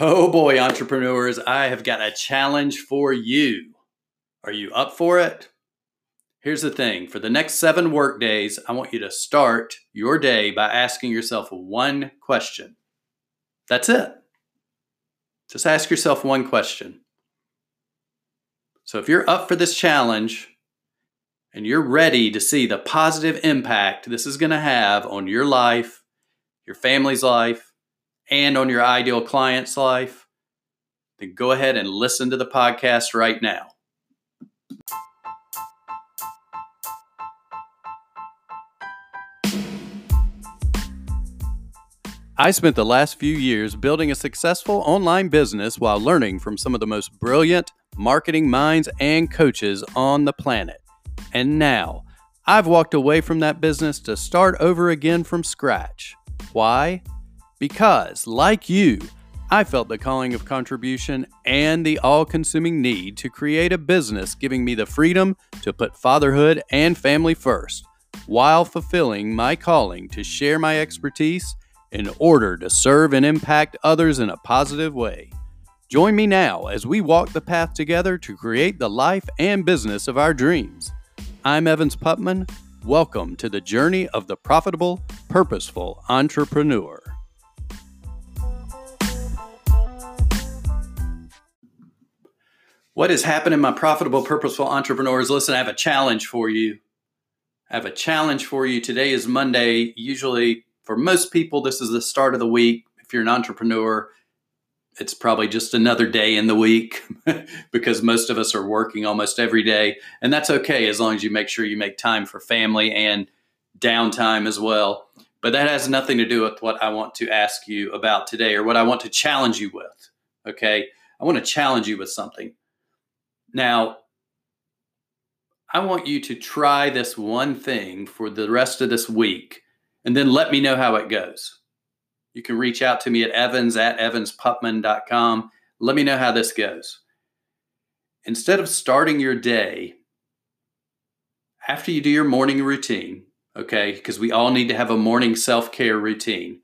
Oh boy, entrepreneurs, I have got a challenge for you. Are you up for it? Here's the thing for the next seven work days, I want you to start your day by asking yourself one question. That's it. Just ask yourself one question. So if you're up for this challenge and you're ready to see the positive impact this is going to have on your life, your family's life, and on your ideal client's life, then go ahead and listen to the podcast right now. I spent the last few years building a successful online business while learning from some of the most brilliant marketing minds and coaches on the planet. And now, I've walked away from that business to start over again from scratch. Why? Because, like you, I felt the calling of contribution and the all consuming need to create a business giving me the freedom to put fatherhood and family first, while fulfilling my calling to share my expertise in order to serve and impact others in a positive way. Join me now as we walk the path together to create the life and business of our dreams. I'm Evans Putman. Welcome to the journey of the profitable, purposeful entrepreneur. What is happening, my profitable, purposeful entrepreneurs? Listen, I have a challenge for you. I have a challenge for you. Today is Monday. Usually, for most people, this is the start of the week. If you're an entrepreneur, it's probably just another day in the week because most of us are working almost every day. And that's okay as long as you make sure you make time for family and downtime as well. But that has nothing to do with what I want to ask you about today or what I want to challenge you with. Okay. I want to challenge you with something. Now, I want you to try this one thing for the rest of this week and then let me know how it goes. You can reach out to me at evans at evansputman.com. Let me know how this goes. Instead of starting your day after you do your morning routine, okay, because we all need to have a morning self care routine,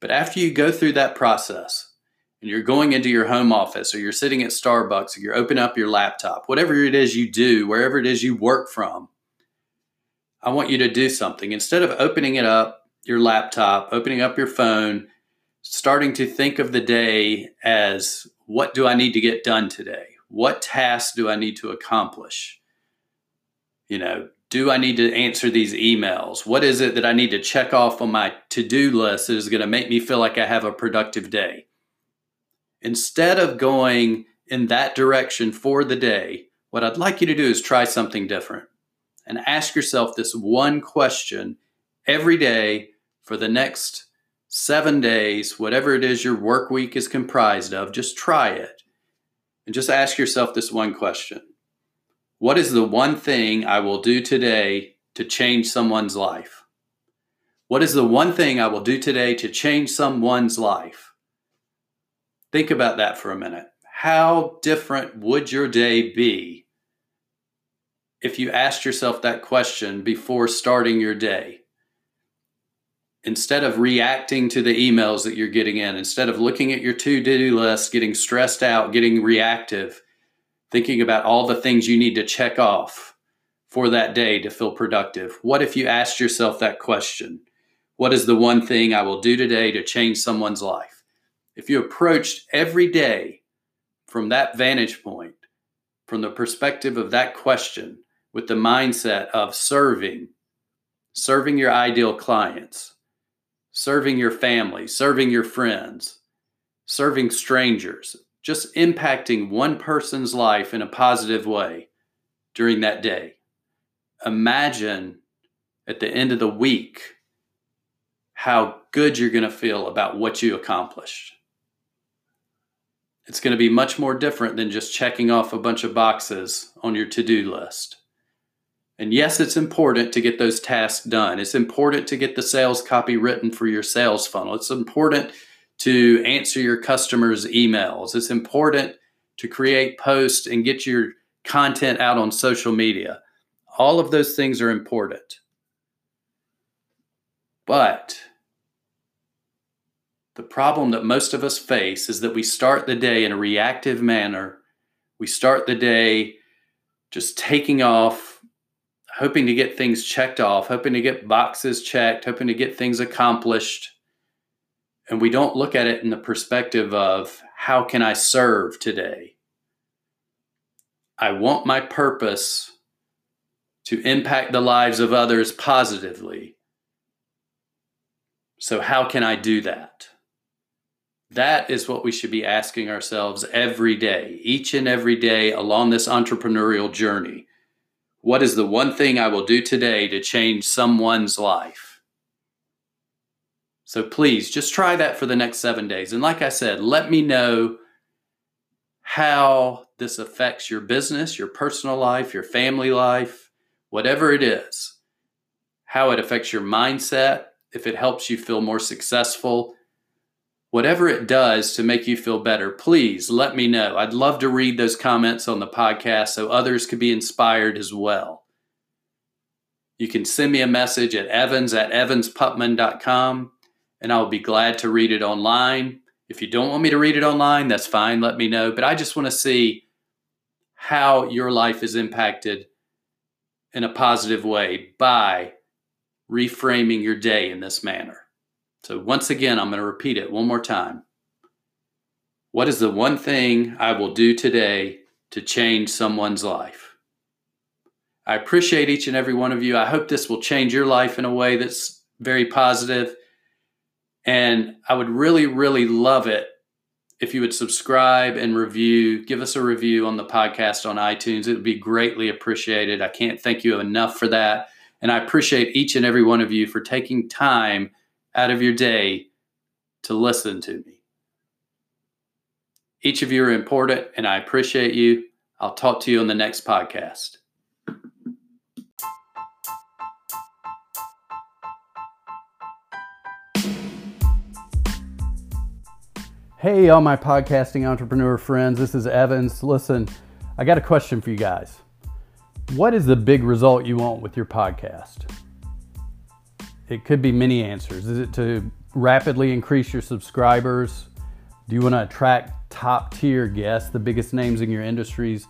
but after you go through that process, and you're going into your home office or you're sitting at Starbucks or you're opening up your laptop, whatever it is you do, wherever it is you work from, I want you to do something. Instead of opening it up, your laptop, opening up your phone, starting to think of the day as what do I need to get done today? What tasks do I need to accomplish? You know, do I need to answer these emails? What is it that I need to check off on my to do list that is going to make me feel like I have a productive day? Instead of going in that direction for the day, what I'd like you to do is try something different and ask yourself this one question every day for the next seven days, whatever it is your work week is comprised of, just try it. And just ask yourself this one question What is the one thing I will do today to change someone's life? What is the one thing I will do today to change someone's life? Think about that for a minute. How different would your day be if you asked yourself that question before starting your day? Instead of reacting to the emails that you're getting in, instead of looking at your to do list, getting stressed out, getting reactive, thinking about all the things you need to check off for that day to feel productive, what if you asked yourself that question? What is the one thing I will do today to change someone's life? If you approached every day from that vantage point, from the perspective of that question, with the mindset of serving, serving your ideal clients, serving your family, serving your friends, serving strangers, just impacting one person's life in a positive way during that day. Imagine at the end of the week how good you're going to feel about what you accomplished. It's going to be much more different than just checking off a bunch of boxes on your to do list. And yes, it's important to get those tasks done. It's important to get the sales copy written for your sales funnel. It's important to answer your customers' emails. It's important to create posts and get your content out on social media. All of those things are important. But The problem that most of us face is that we start the day in a reactive manner. We start the day just taking off, hoping to get things checked off, hoping to get boxes checked, hoping to get things accomplished. And we don't look at it in the perspective of how can I serve today? I want my purpose to impact the lives of others positively. So, how can I do that? That is what we should be asking ourselves every day, each and every day along this entrepreneurial journey. What is the one thing I will do today to change someone's life? So please just try that for the next seven days. And like I said, let me know how this affects your business, your personal life, your family life, whatever it is, how it affects your mindset, if it helps you feel more successful whatever it does to make you feel better, please let me know. I'd love to read those comments on the podcast so others could be inspired as well. You can send me a message at evans at evansputman.com and I'll be glad to read it online. If you don't want me to read it online, that's fine. Let me know. But I just want to see how your life is impacted in a positive way by reframing your day in this manner. So, once again, I'm going to repeat it one more time. What is the one thing I will do today to change someone's life? I appreciate each and every one of you. I hope this will change your life in a way that's very positive. And I would really, really love it if you would subscribe and review, give us a review on the podcast on iTunes. It would be greatly appreciated. I can't thank you enough for that. And I appreciate each and every one of you for taking time out of your day to listen to me. Each of you are important, and I appreciate you. I'll talk to you on the next podcast. Hey, all my podcasting entrepreneur friends, this is Evans. Listen, I got a question for you guys. What is the big result you want with your podcast? It could be many answers. Is it to rapidly increase your subscribers? Do you want to attract top tier guests, the biggest names in your industries?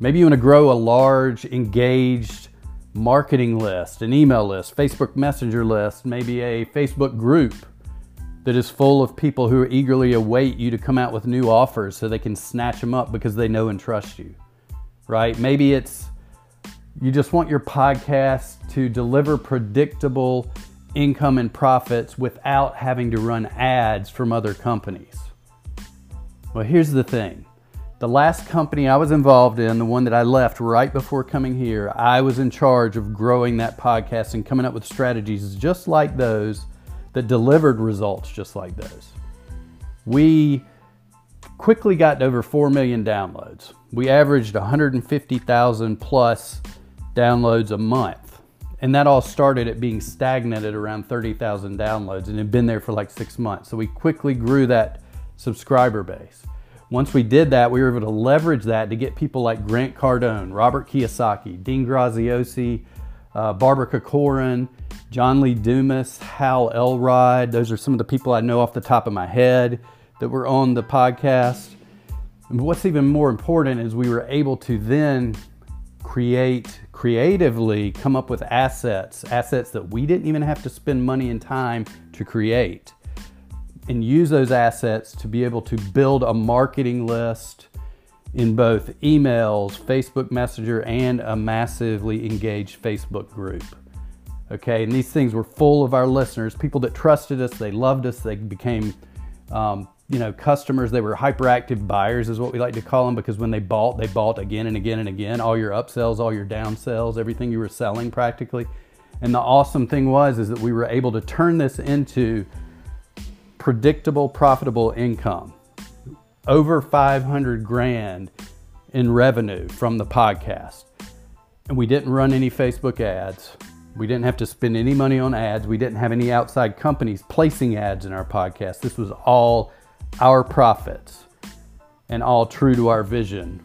Maybe you want to grow a large, engaged marketing list, an email list, Facebook Messenger list, maybe a Facebook group that is full of people who eagerly await you to come out with new offers so they can snatch them up because they know and trust you, right? Maybe it's you just want your podcast to deliver predictable income and profits without having to run ads from other companies. Well, here's the thing. The last company I was involved in, the one that I left right before coming here, I was in charge of growing that podcast and coming up with strategies just like those that delivered results just like those. We quickly got over 4 million downloads. We averaged 150,000 plus downloads a month. And that all started at being stagnant at around 30,000 downloads and had been there for like six months. So we quickly grew that subscriber base. Once we did that, we were able to leverage that to get people like Grant Cardone, Robert Kiyosaki, Dean Graziosi, uh, Barbara Corcoran, John Lee Dumas, Hal Elrod. Those are some of the people I know off the top of my head that were on the podcast. And what's even more important is we were able to then create creatively come up with assets, assets that we didn't even have to spend money and time to create, and use those assets to be able to build a marketing list in both emails, Facebook Messenger, and a massively engaged Facebook group. Okay, and these things were full of our listeners, people that trusted us, they loved us, they became um, you know, customers, they were hyperactive buyers, is what we like to call them, because when they bought, they bought again and again and again. All your upsells, all your downsells, everything you were selling practically. And the awesome thing was is that we were able to turn this into predictable, profitable income. Over 500 grand in revenue from the podcast. And we didn't run any Facebook ads. We didn't have to spend any money on ads. We didn't have any outside companies placing ads in our podcast. This was all our profits and all true to our vision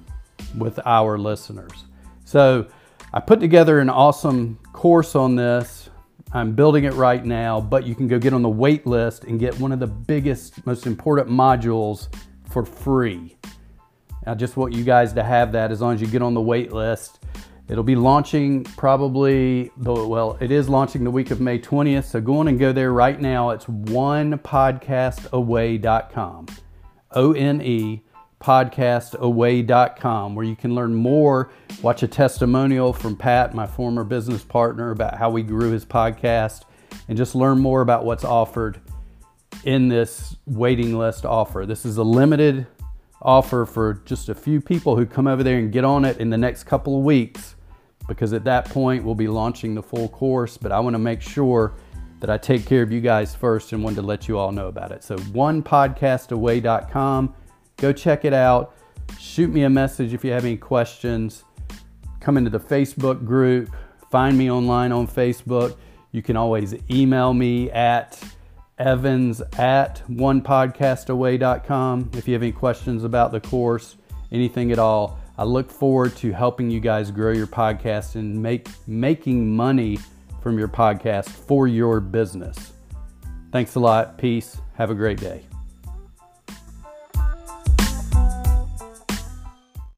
with our listeners. So I put together an awesome course on this I'm building it right now, but you can go get on the wait list and get one of the biggest, most important modules for free. I just want you guys to have that as long as you get on the wait list. It'll be launching probably, well, it is launching the week of May 20th. So go on and go there right now. It's onepodcastaway.com. O N E podcastaway.com where you can learn more, watch a testimonial from Pat, my former business partner, about how we grew his podcast, and just learn more about what's offered in this waiting list offer. This is a limited offer for just a few people who come over there and get on it in the next couple of weeks because at that point we'll be launching the full course, but I want to make sure that I take care of you guys first and wanted to let you all know about it. So onepodcastaway.com Go check it out. Shoot me a message if you have any questions. Come into the Facebook group. Find me online on Facebook. You can always email me at evans at onepodcastaway.com if you have any questions about the course, anything at all. I look forward to helping you guys grow your podcast and make making money from your podcast for your business. Thanks a lot. Peace. Have a great day.